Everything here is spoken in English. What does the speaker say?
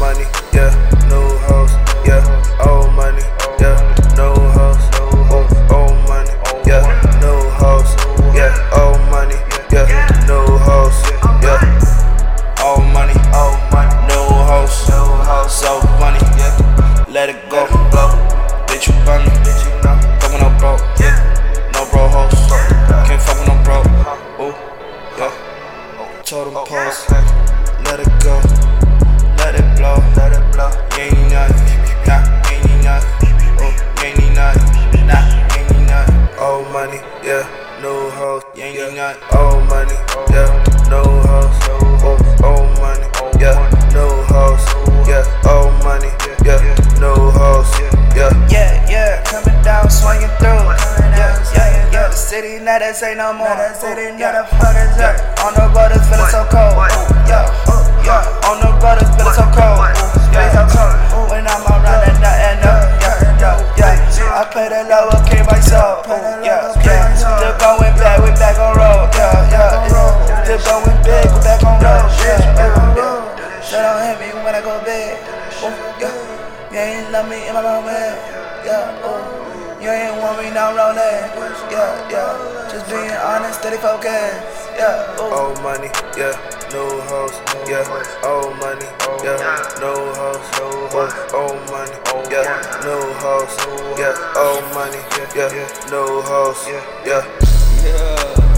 money, yeah. Yeah. No hoes. You ain't nothing. Old money, yeah. No hoes. Oh, old money, yeah. No hoes. Yeah, old money, yeah. No hoes. Yeah. Yeah, yeah, coming down, swinging through. Yeah, yeah, yeah. The city now that say no more. The city now the fuck is up. On the road, it's feeling so cold. Yeah, yeah. On the road, it's feeling so cold. Yeah, so cold. When I'm around and nothing up. Yeah, yeah, yeah. I play the lower yeah. So don't hit me when I go big. Oh, yeah. You ain't love me in my moment. Yeah, oh. You ain't want me now rolling. Yeah, yeah. Just being honest, steady focus. Yeah, oh. Old money, yeah, no hoes, yeah. Old money, yeah, no hoes, oh, old money, yeah, no hoes, yeah. Old money, yeah, no hoes, yeah. Yeah.